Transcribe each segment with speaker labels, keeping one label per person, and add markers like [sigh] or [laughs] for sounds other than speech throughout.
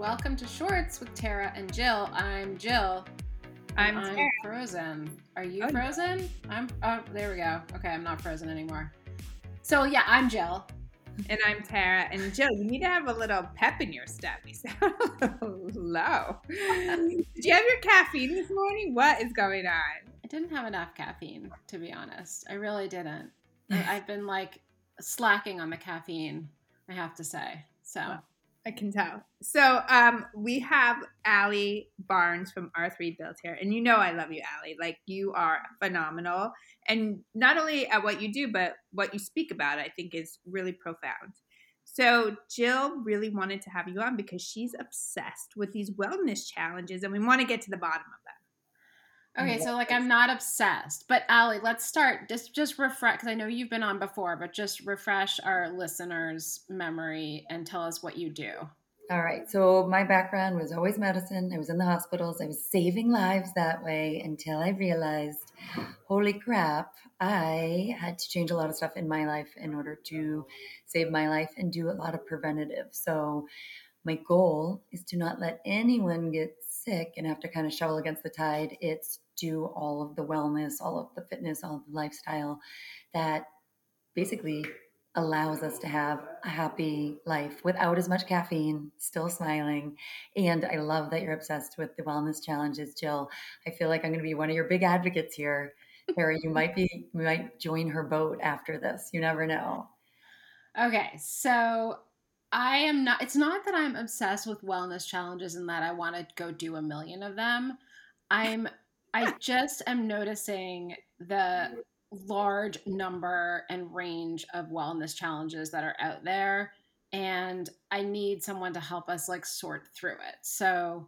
Speaker 1: Welcome to Shorts with Tara and Jill. I'm Jill.
Speaker 2: I'm,
Speaker 1: I'm
Speaker 2: Tara.
Speaker 1: frozen. Are you
Speaker 2: Oh, no.
Speaker 1: frozen? I'm. Oh, there we go. Okay, I'm not frozen anymore. So yeah, I'm Jill.
Speaker 2: And I'm Tara. And Jill, you need to have a little pep in your step. You sound [laughs] low. Did you have your caffeine this morning? What is going on?
Speaker 1: I didn't have enough caffeine, to be honest. I really didn't. I've been like slacking on the caffeine. I have to say. So
Speaker 2: I can tell. So um, we have Allie Barnes from R3 Built here. And you know I love you, Allie. Like you are phenomenal. And not only at what you do, but what you speak about, I think is really profound. So Jill really wanted to have you on because she's obsessed with these wellness challenges and we want to get to the bottom of that.
Speaker 1: Okay, so like I'm not obsessed, but Allie, let's start. Just just refresh because I know you've been on before, but just refresh our listeners' memory and tell us what you do.
Speaker 3: All right. So my background was always medicine. I was in the hospitals. I was saving lives that way until I realized, holy crap, I had to change a lot of stuff in my life in order to save my life and do a lot of preventative. So my goal is to not let anyone get sick and have to kind of shovel against the tide. It's do all of the wellness, all of the fitness, all of the lifestyle that basically allows us to have a happy life without as much caffeine, still smiling. And I love that you're obsessed with the wellness challenges, Jill. I feel like I'm going to be one of your big advocates here. Harry, you might be, you might join her boat after this. You never know.
Speaker 1: Okay, so I am not. It's not that I'm obsessed with wellness challenges and that I want to go do a million of them. I'm. I [laughs] just am noticing the large number and range of wellness challenges that are out there and i need someone to help us like sort through it so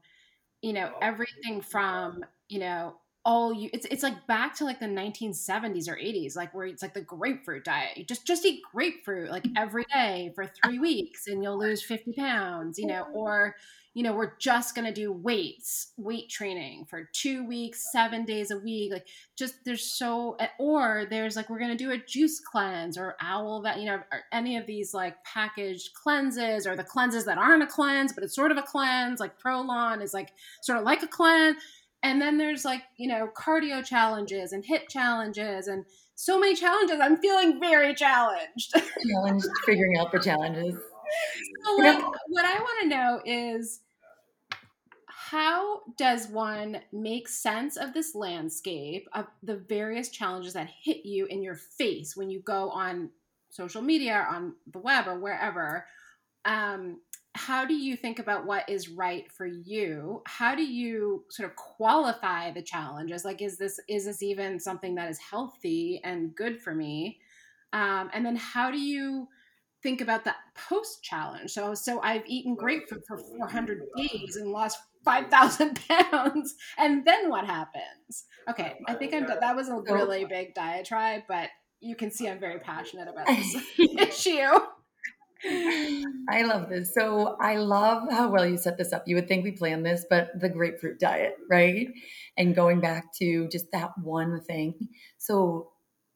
Speaker 1: you know oh, everything from you know all you it's, it's like back to like the 1970s or 80s like where it's like the grapefruit diet you just just eat grapefruit like mm-hmm. every day for three weeks and you'll lose 50 pounds you know or you know we're just going to do weights weight training for two weeks seven days a week like just there's so or there's like we're going to do a juice cleanse or owl that you know or any of these like packaged cleanses or the cleanses that aren't a cleanse but it's sort of a cleanse like ProLon is like sort of like a cleanse and then there's like you know cardio challenges and HIIT challenges and so many challenges i'm feeling very challenged [laughs]
Speaker 3: Challenge figuring out the challenges.
Speaker 1: so like what i want to know is how does one make sense of this landscape of the various challenges that hit you in your face when you go on social media or on the web or wherever um, how do you think about what is right for you? How do you sort of qualify the challenges? Like is this is this even something that is healthy and good for me? Um, and then how do you think about that post challenge so so i've eaten grapefruit for 400 days and lost 5000 pounds [laughs] and then what happens? Okay i think i'm that was a really big diatribe but you can see i'm very passionate about this [laughs] [laughs] issue
Speaker 3: I love this. So I love how well you set this up. You would think we planned this, but the grapefruit diet, right? And going back to just that one thing. So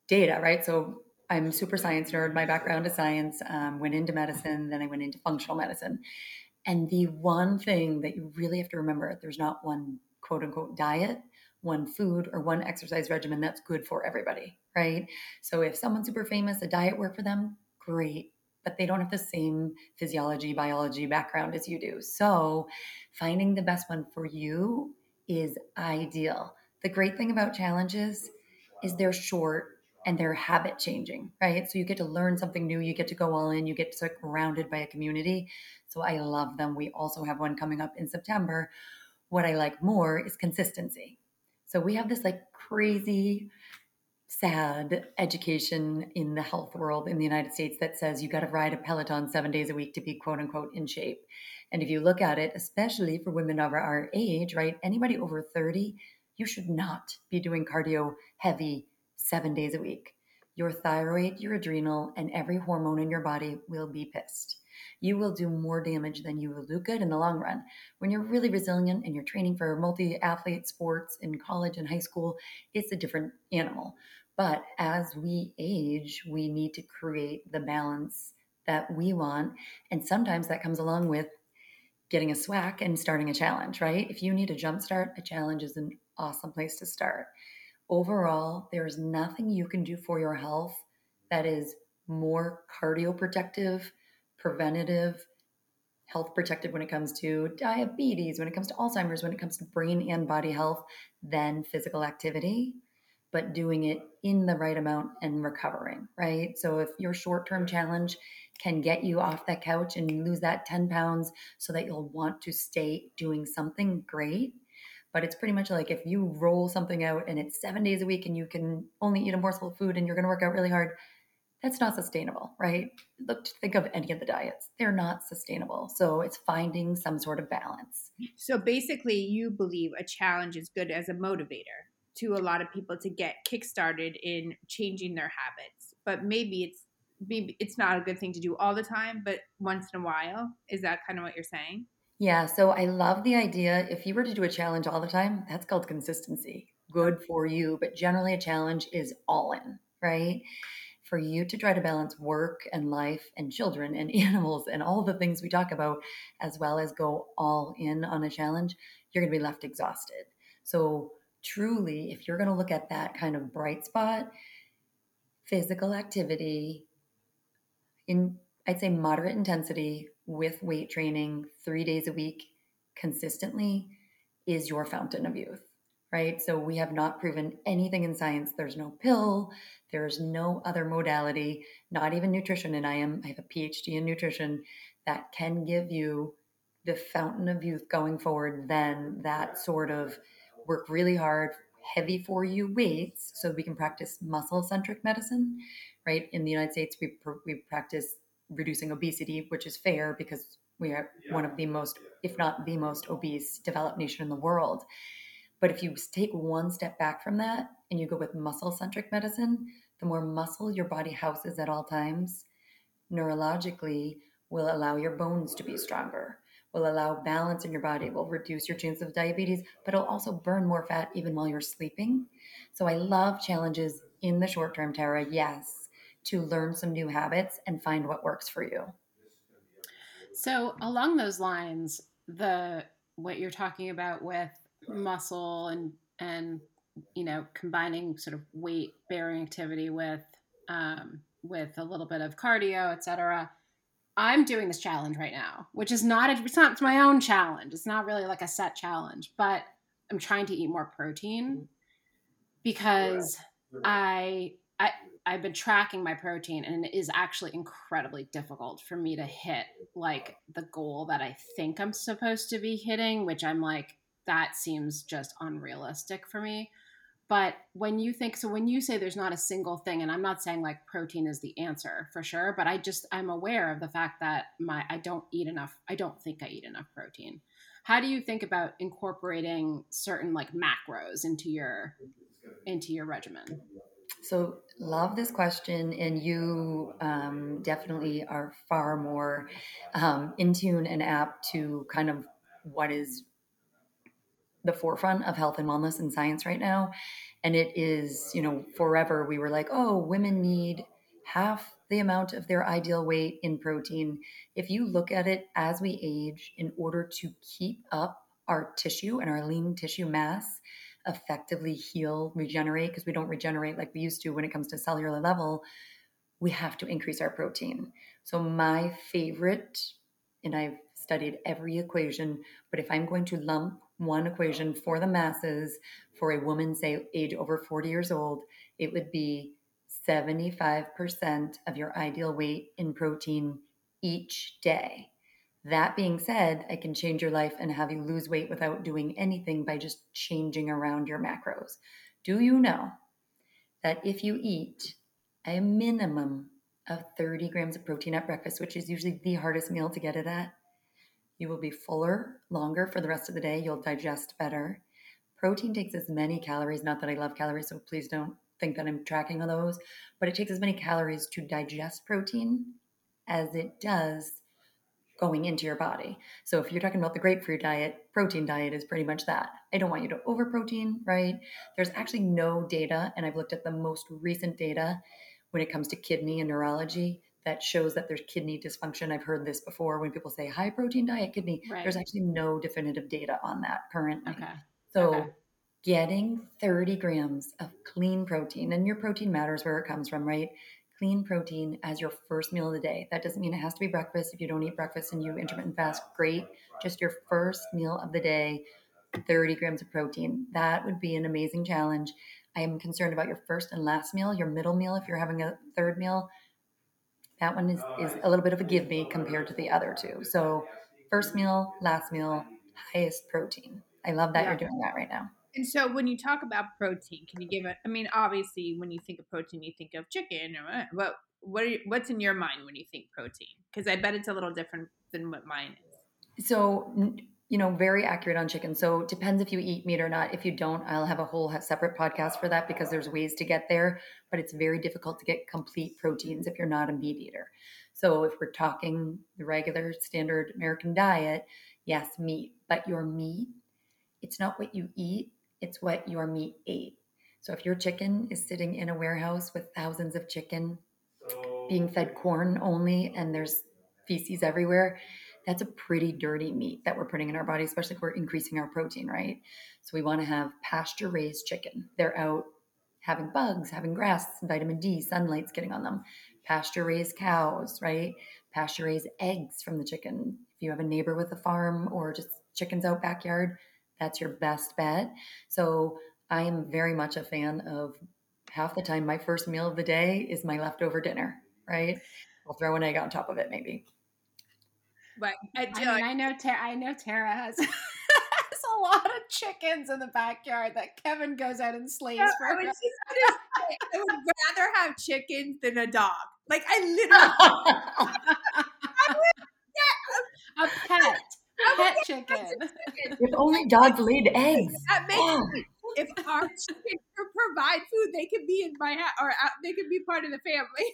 Speaker 3: data, right? So I'm super science nerd. My background is science. Um, went into medicine, then I went into functional medicine. And the one thing that you really have to remember, there's not one quote unquote diet, one food, or one exercise regimen that's good for everybody, right? So if someone's super famous, a diet work for them, great but they don't have the same physiology, biology background as you do. So, finding the best one for you is ideal. The great thing about challenges is they're short and they're habit changing, right? So, you get to learn something new, you get to go all in, you get to surrounded by a community. So, I love them. We also have one coming up in September. What I like more is consistency. So, we have this like crazy sad education in the health world in the United States that says you got to ride a Peloton seven days a week to be quote unquote in shape. And if you look at it, especially for women of our age, right, anybody over 30, you should not be doing cardio heavy seven days a week. Your thyroid, your adrenal, and every hormone in your body will be pissed. You will do more damage than you will do good in the long run. When you're really resilient and you're training for multi athlete sports in college and high school, it's a different animal. But as we age, we need to create the balance that we want. And sometimes that comes along with getting a SWAC and starting a challenge, right? If you need a jump start, a challenge is an awesome place to start. Overall, there is nothing you can do for your health that is more cardioprotective, preventative, health protective when it comes to diabetes, when it comes to Alzheimer's, when it comes to brain and body health than physical activity, but doing it in the right amount and recovering, right? So if your short term challenge can get you off that couch and lose that 10 pounds so that you'll want to stay doing something great. But it's pretty much like if you roll something out and it's seven days a week and you can only eat a morsel of food and you're going to work out really hard, that's not sustainable, right? Look, think of any of the diets. They're not sustainable. So it's finding some sort of balance.
Speaker 2: So basically, you believe a challenge is good as a motivator to a lot of people to get kickstarted in changing their habits. But maybe it's maybe it's not a good thing to do all the time, but once in a while. Is that kind of what you're saying?
Speaker 3: Yeah, so I love the idea. If you were to do a challenge all the time, that's called consistency. Good for you, but generally a challenge is all in, right? For you to try to balance work and life and children and [laughs] animals and all the things we talk about, as well as go all in on a challenge, you're going to be left exhausted. So, truly, if you're going to look at that kind of bright spot, physical activity, in I'd say moderate intensity with weight training three days a week consistently is your fountain of youth, right? So we have not proven anything in science. There's no pill, there's no other modality, not even nutrition. And I am I have a PhD in nutrition that can give you the fountain of youth going forward than that sort of work really hard, heavy for you weights so we can practice muscle centric medicine right? In the United States, we we practice reducing obesity, which is fair because we are yeah. one of the most, if not the most obese developed nation in the world. But if you take one step back from that and you go with muscle centric medicine, the more muscle your body houses at all times, neurologically, will allow your bones to be stronger, will allow balance in your body, will reduce your chance of diabetes, but it'll also burn more fat even while you're sleeping. So I love challenges in the short term, Tara, yes to learn some new habits and find what works for you.
Speaker 1: So, along those lines, the what you're talking about with muscle and and you know combining sort of weight bearing activity with um, with a little bit of cardio, etc. I'm doing this challenge right now, which is not a, it's not it's my own challenge. It's not really like a set challenge, but I'm trying to eat more protein because I I I've been tracking my protein and it is actually incredibly difficult for me to hit like the goal that I think I'm supposed to be hitting, which I'm like, that seems just unrealistic for me. But when you think, so when you say there's not a single thing, and I'm not saying like protein is the answer for sure, but I just, I'm aware of the fact that my, I don't eat enough, I don't think I eat enough protein. How do you think about incorporating certain like macros into your, into your regimen?
Speaker 3: So, love this question, and you um, definitely are far more um, in tune and apt to kind of what is the forefront of health and wellness and science right now. And it is, you know, forever we were like, oh, women need half the amount of their ideal weight in protein. If you look at it as we age, in order to keep up our tissue and our lean tissue mass, effectively heal, regenerate, because we don't regenerate like we used to when it comes to cellular level, we have to increase our protein. So, my favorite, and I've studied every equation, but if I'm going to lump one equation for the masses for a woman, say age over 40 years old, it would be 75% of your ideal weight in protein each day. That being said, I can change your life and have you lose weight without doing anything by just changing around your macros. Do you know that if you eat a minimum of 30 grams of protein at breakfast, which is usually the hardest meal to get it at, you will be fuller longer for the rest of the day. You'll digest better. Protein takes as many calories, not that I love calories, so please don't think that I'm tracking on those, but it takes as many calories to digest protein as it does going into your body. So if you're talking about the grapefruit diet, protein diet is pretty much that. I don't want you to over protein, right? There's actually no data, and I've looked at the most recent data when it comes to kidney and neurology that shows that there's kidney dysfunction. I've heard this before when people say high protein diet kidney.
Speaker 1: Right.
Speaker 3: There's actually no definitive data on that currently.
Speaker 1: Okay.
Speaker 3: So
Speaker 1: Okay.
Speaker 3: getting 30 grams of clean protein, and your protein matters where it comes from, right? Clean protein as your first meal of the day. That doesn't mean it has to be breakfast. If you don't eat breakfast and you intermittent fast, great. Just your first meal of the day, 30 grams of protein. That would be an amazing challenge. I am concerned about your first and last meal, your middle meal, if you're having a third meal. That one is, is a little bit of a give me compared to the other two. So, first meal, last meal, highest protein. I love that
Speaker 2: Yeah.
Speaker 3: you're doing that right now.
Speaker 2: And so when you talk about protein, can you give it? I mean, obviously, when you think of protein, you think of chicken. Or what- what what are you, what's in your mind when you think protein? Because I bet it's a little different than what mine is.
Speaker 3: So, you know, very accurate on chicken. So, it depends if you eat meat or not. If you don't, I'll have a whole separate podcast for that because there's ways to get there, but it's very difficult to get complete proteins if you're not a meat eater. So, if we're talking the regular standard American diet, yes, meat, but your meat, it's not what you eat, it's what your meat ate. So, if your chicken is sitting in a warehouse with thousands of chicken being fed corn only and there's feces everywhere, that's a pretty dirty meat that we're putting in our body, especially if we're increasing our protein, right? So we want to have pasture raised chicken. They're out having bugs, having grass, vitamin D, sunlight's getting on them. Pasture raised cows, right? Pasture raised eggs from the chicken. If you have a neighbor with a farm or just chickens out backyard, that's your best bet. So I am very much a fan of half the time my first meal of the day is my leftover dinner, right? I'll throw an egg on top of it, maybe.
Speaker 2: But I,
Speaker 1: I mean, I know Tara. I know Tara has, [laughs] has a lot of chickens in the backyard that Kevin goes out and slays
Speaker 2: I,
Speaker 1: for.
Speaker 2: was
Speaker 1: her.
Speaker 2: just I would rather have chickens than a dog. Like I literally, [laughs]
Speaker 1: A pet, pet chicken.
Speaker 3: if only dogs laid eggs.
Speaker 2: that makes
Speaker 3: Oh.
Speaker 2: sense. If our chickens could provide food, they could be in my house or out, they could be part of the family.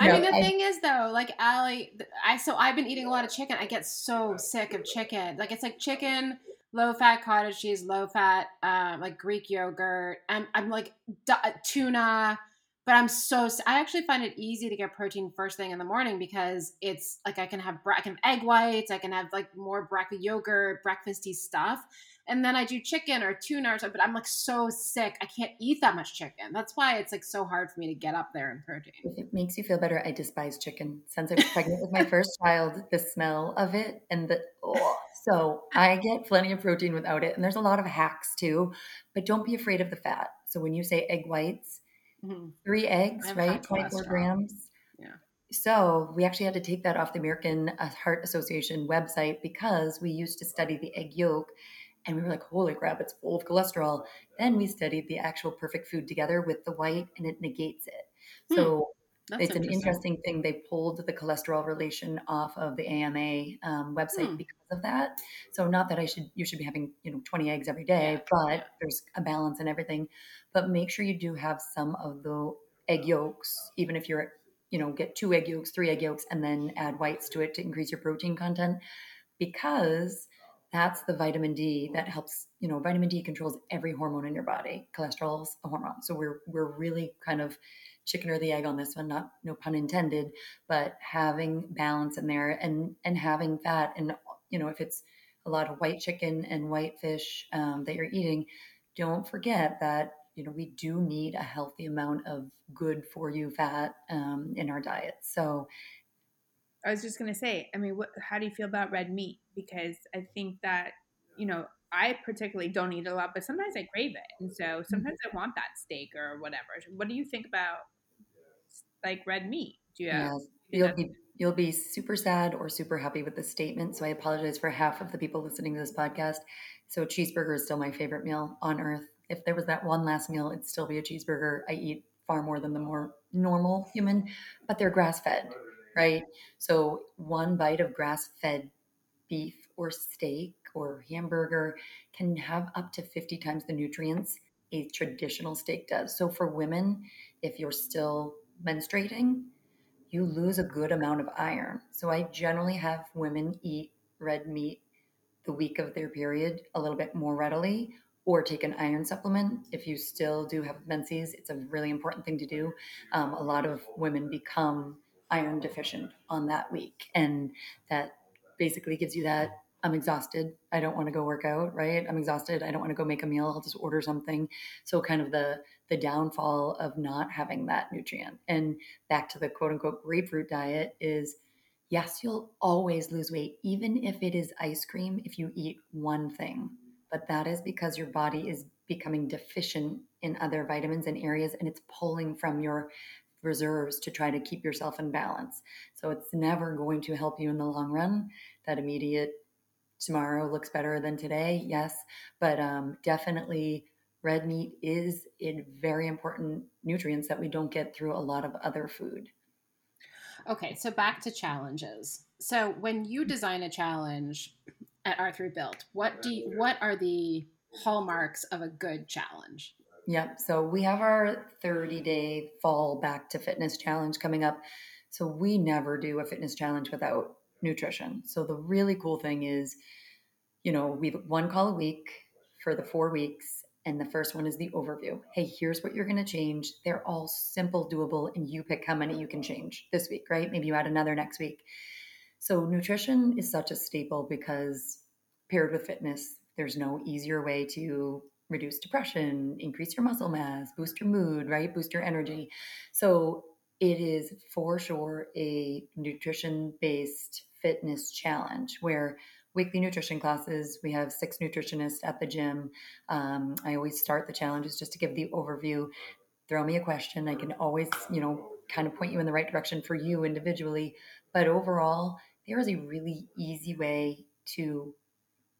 Speaker 1: I
Speaker 3: No,
Speaker 1: mean, the
Speaker 3: I-
Speaker 1: thing is though, like Allie, th- I so I've been eating a lot of chicken. I get so sick of chicken. Like it's like chicken, low fat cottage cheese, low fat, uh, like Greek yogurt. I'm I'm like du- tuna, but I'm so I actually find it easy to get protein first thing in the morning because it's like I can have I can have egg whites, I can have like more breakfast yogurt, breakfasty stuff. And then I do chicken or tuna or something, but I'm like so sick. I can't eat that much chicken. That's why it's like so hard for me to get up there in protein.
Speaker 3: If it makes you feel better, I despise chicken. Since I was pregnant with my first [laughs] child, the smell of it and the oh, so I get plenty of protein without it. And there's a lot of hacks too, but don't be afraid of the fat. So when you say egg whites,
Speaker 1: Mhm.
Speaker 3: three eggs,
Speaker 1: I have high
Speaker 3: right? 24 grams.
Speaker 1: Yeah.
Speaker 3: So we actually had to take that off the American uh, Heart Association website because we used to study the egg yolk and we were like, holy crap, it's full of cholesterol. Then we studied the actual perfect food together with the white and it negates it. So
Speaker 1: That's
Speaker 3: it's an interesting thing. They pulled the cholesterol relation off of the AMA um, website
Speaker 1: Hmm.
Speaker 3: because of that. So not that I should you should be having you know 20 eggs every day,
Speaker 1: Yeah,
Speaker 3: but
Speaker 1: yeah.
Speaker 3: there's a balance and everything. But make sure you do have some of the egg yolks, even if you're you know get two egg yolks, three egg yolks, and then add whites to it to increase your protein content, because that's the vitamin D that helps. You know, vitamin D controls every hormone in your body. Cholesterol's a hormone, so we're we're really kind of chicken or the egg on this one not no pun intended but having balance in there and and having fat and you know if it's a lot of white chicken and white fish um, that you're eating don't forget that you know we do need a healthy amount of good for you fat um, in our diet so
Speaker 2: I was just gonna say, I mean, what, how do you feel about red meat? Because I think that you know, I particularly don't eat a lot, but sometimes I crave it, and so mm-hmm. sometimes I want that steak or whatever. What do you think about like red meat? Do you? Have,
Speaker 3: yes you'll be you'll be super sad or super happy with this statement so i apologize for half of the people listening to this podcast so a cheeseburger is still my favorite meal on earth if there was that one last meal it'd still be a cheeseburger i eat far more than the more normal human but they're grass fed right so one bite of grass fed beef or steak or hamburger can have up to 50 times the nutrients a traditional steak does so for women if you're still menstruating you lose a good amount of iron. So I generally have women eat red meat the week of their period a little bit more readily or take an iron supplement. If you still do have menses, it's a really important thing to do. Um, a lot of women become iron deficient on that week. And that basically gives you that I'm exhausted. I don't want to go work out, right? I'm exhausted. I don't want to go make a meal. I'll just order something. So kind of the the downfall of not having that nutrient. And back to the quote unquote grapefruit diet is yes, you'll always lose weight, even if it is ice cream, if you eat one thing. But that is because your body is becoming deficient in other vitamins and areas and it's pulling from your reserves to try to keep yourself in balance. So it's never going to help you in the long run. That immediate tomorrow looks better than today, yes, but um, definitely red meat is a very important nutrients that we don't get through a lot of other food.
Speaker 1: Okay, so back to challenges. So when you design a challenge at R3 Built, what do you, what are the hallmarks of a good challenge?
Speaker 3: Yep. So we have our 30 day fall back to fitness challenge coming up. So we never do a fitness challenge without nutrition. So the really cool thing is, you know, we've one call a week for the four weeks. And the first one is the overview. Hey, here's what you're going to change. They're all simple, doable, and you pick how many you can change this week, right? Maybe you add another next week. So, nutrition is such a staple because paired with fitness, there's no easier way to reduce depression, increase your muscle mass, boost your mood, right? Boost your energy. So it is for sure a nutrition based fitness challenge where weekly nutrition classes we have six nutritionists at the gym um, i always start the challenges just to give the overview throw me a question i can always you know kind of point you in the right direction for you individually but overall there is a really easy way to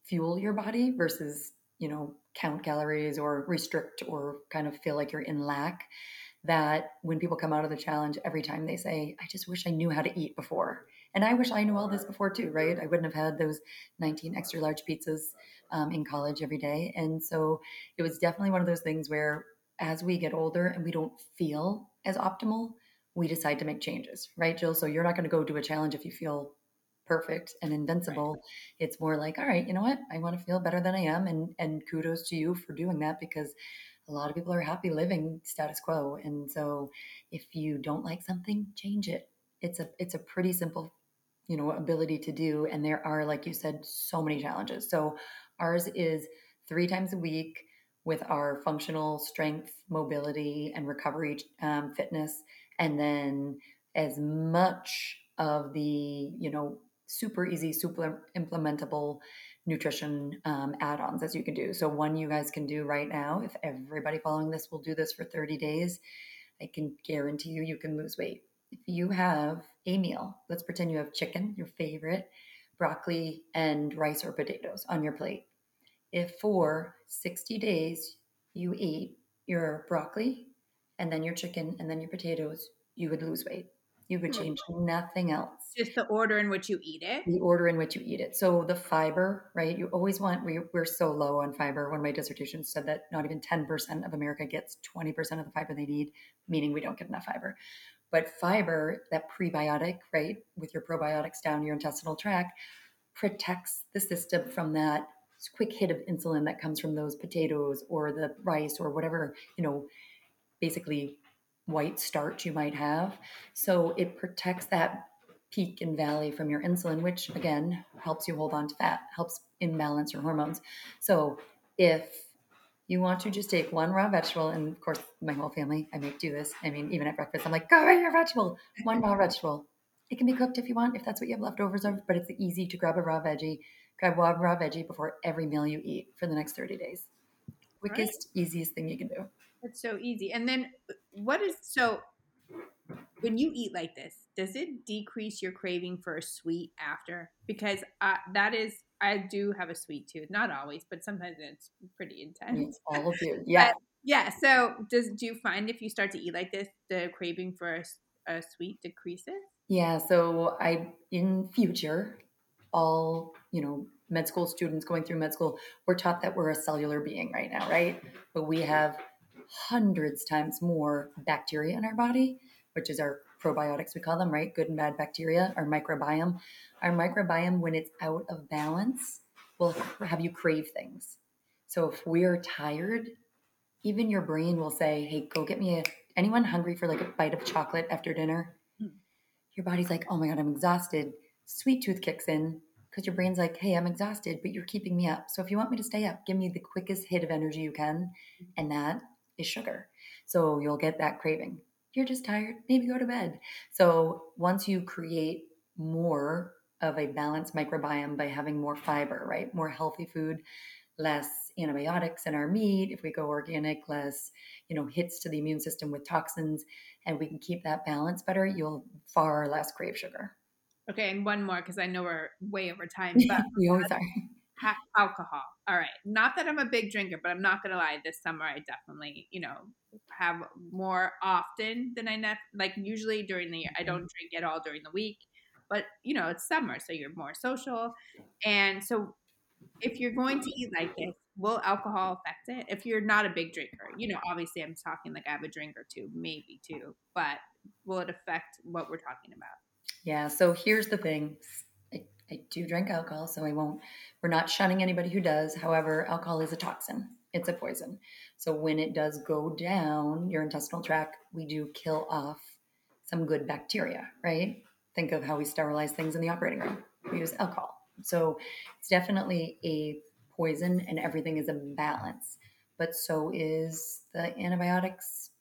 Speaker 3: fuel your body versus you know count calories or restrict or kind of feel like you're in lack that when people come out of the challenge every time they say i just wish i knew how to eat before. And i wish i knew all this before too right? I wouldn't have had those 19 extra large pizzas um, in college every day. And so it was definitely one of those things where as we get older and we don't feel as optimal we decide to make changes right jill? So you're not going to go do a challenge if you feel perfect and invincible. Right. It's more like, all right, you know what? I want to feel better than I am. And, and kudos to you for doing that because a lot of people are happy living status quo. And so if you don't like something, change it. It's a, it's a pretty simple, you know, ability to do. And there are, like you said, so many challenges. So ours is three times a week with our functional strength, mobility, and recovery um, fitness. And then as much of the, you know, super easy, super implementable nutrition um, add ons as you can do. So, one you guys can do right now, if everybody following this will do this for 30 days, I can guarantee you you can lose weight. If you have a meal, let's pretend you have chicken, your favorite, broccoli, and rice or potatoes on your plate. If for 60 days you eat your broccoli and then your chicken and then your potatoes, you would lose weight. You would hmm. change nothing else.
Speaker 2: Just the order in which you eat it.
Speaker 3: The order in which you eat it. So the fiber, right? You always want. We, we're so low on fiber. One of my dissertations said that not even ten percent of America gets twenty percent of the fiber they need, meaning we don't get enough fiber. But fiber, that prebiotic, right, with your probiotics down your intestinal tract, protects the system from that quick hit of insulin that comes from those potatoes or the rice or whatever you know basically white starch you might have. So it protects that peak and valley from your insulin, which again helps you hold on to fat, helps imbalance your hormones. So if you want to just take one raw vegetable, and of course, my whole family, I make do this. I mean, even at breakfast, I'm like, go eat your vegetable, one raw vegetable. It can be cooked if you want, if that's what you have leftovers of, but it's easy to grab a raw veggie, grab one raw veggie before every meal you eat for the next 30 days. Quickest, right. easiest thing you can do.
Speaker 2: It's so easy. And then what is so when you eat like this, does it decrease your craving for a sweet after? Because uh, that is, I do have a sweet tooth. Not always, but sometimes it's pretty intense.
Speaker 3: all of you, [laughs] yeah,
Speaker 2: but, yeah. So, does do you find if you start to eat like this, the craving for a, a sweet decreases?
Speaker 3: Yeah. So, I in future, all you know, med school students going through med school, we're taught that we're a cellular being right now, right? But we have hundreds times more bacteria in our body, which is our probiotics, we call them, right? Good and bad bacteria, our microbiome. Our microbiome, when it's out of balance, will have you crave things. So if we're tired, even your brain will say, hey, go get me a, anyone hungry for like a bite of chocolate after dinner? Hmm. your body's like, oh my God, I'm exhausted. Sweet tooth kicks in because your brain's like, hey, I'm exhausted, but you're keeping me up. So if you want me to stay up, give me the quickest hit of energy you can. Hmm. And that is sugar. So you'll get that craving. You're just tired, maybe go to bed. So once you create more of a balanced microbiome by having more fiber, right? More healthy food, less antibiotics in our meat, if we go organic, less, you know, hits to the immune system with toxins, and we can keep that balance better, you'll far less crave sugar.
Speaker 2: Okay, and one more because I know we're way over time. [laughs] But
Speaker 3: we always are.
Speaker 2: Alcohol. All right. Not that I'm a big drinker, but I'm not gonna lie. This summer, I definitely, you know, have more often than I ne- like. Usually during the year, I don't mm-hmm. drink at all during the week. But you know, it's summer, so you're more social, and so if you're going to eat like this, will alcohol affect it? If you're not a big drinker, you know, obviously I'm talking like I have a drink or two, maybe two, but will it affect what we're talking about?
Speaker 3: Yeah. So here's the thing. I, do drink alcohol, so I won't. We're not shunning anybody who does. However, alcohol is a toxin. It's a poison. So when it does go down your intestinal tract, we do kill off some good bacteria, right? Think of how we sterilize things in the operating room. We use alcohol. So it's definitely a poison and everything is a balance. But so is the antibiotics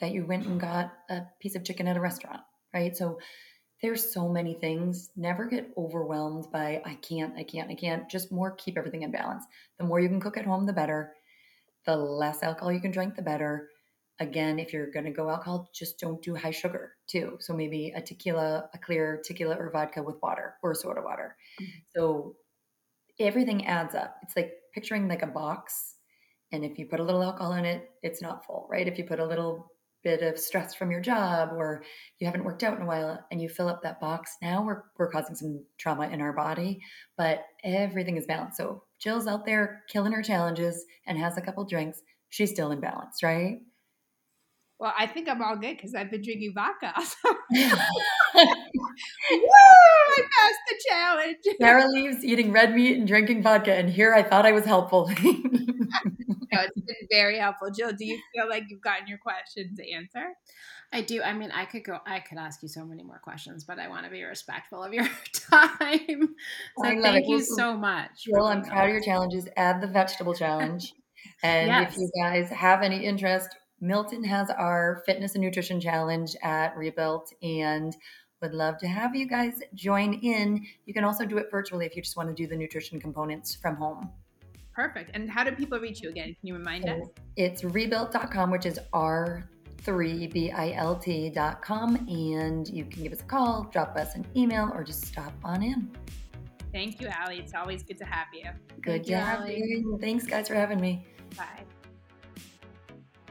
Speaker 3: that you went and got a piece of chicken at a restaurant, right? So there's so many things. Never get overwhelmed by I can't, I can't, I can't. Just more keep everything in balance. The more you can cook at home, the better. The less alcohol you can drink, the better. Again, if you're going to go alcohol, just don't do high sugar too. So maybe a tequila, a clear tequila or vodka with water or soda water. Mm-hmm. So everything adds up. It's like picturing like a box. And if you put a little alcohol in it, it's not full, right? If you put a little bit of stress from your job or you haven't worked out in a while and you fill up that box, now we're, we're causing some trauma in our body, but everything is balanced. So Jill's out there killing her challenges and has a couple drinks. She's still in balance, right?
Speaker 2: Well, I think I'm all good because I've been drinking vodka. [laughs] [laughs] Woo! I passed the challenge. [laughs]
Speaker 3: Tara leaves eating red meat and drinking vodka, and here I thought I was helpful.
Speaker 2: no, it's been very helpful. Jill, do you feel like you've gotten your questions answered?
Speaker 1: I do. I mean, I could go. I could ask you so many more questions, but I want to be respectful of your time. So thank it. you so much.
Speaker 3: Jill, I'm proud of your challenges. Add the vegetable challenge. And yes. if you guys have any interest, Milton has our fitness and nutrition challenge at Rebuilt and would love to have you guys join in. You can also do it virtually if you just want to do the nutrition components from home.
Speaker 2: Perfect. And how do people reach you again? Can you remind so us?
Speaker 3: It's rebuilt.com, which is R3BILT.com. And you can give us a call, drop us an email, or just stop on in.
Speaker 2: Thank you, Allie. It's always good to have you.
Speaker 3: Good Thank to have you. Thanks, guys, for having me.
Speaker 2: Bye.